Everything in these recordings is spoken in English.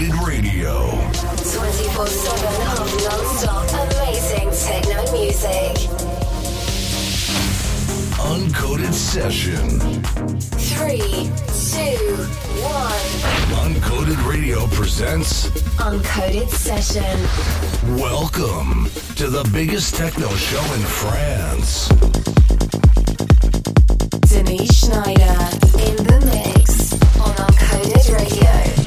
Uncoded Radio. 24 7 of non stop amazing techno music. Uncoded Session. 3, 2, 1. Uncoded Radio presents Uncoded Session. Welcome to the biggest techno show in France. Denise Schneider in the mix on Uncoded Radio.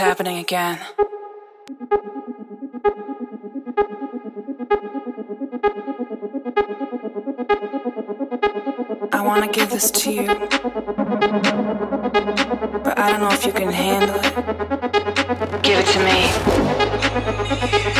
Happening again. I want to give this to you, but I don't know if you can handle it. Give it to me.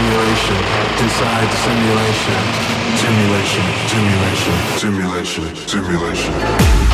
Constant stimulation inside simulation. Simulation, simulation, simulation, simulation.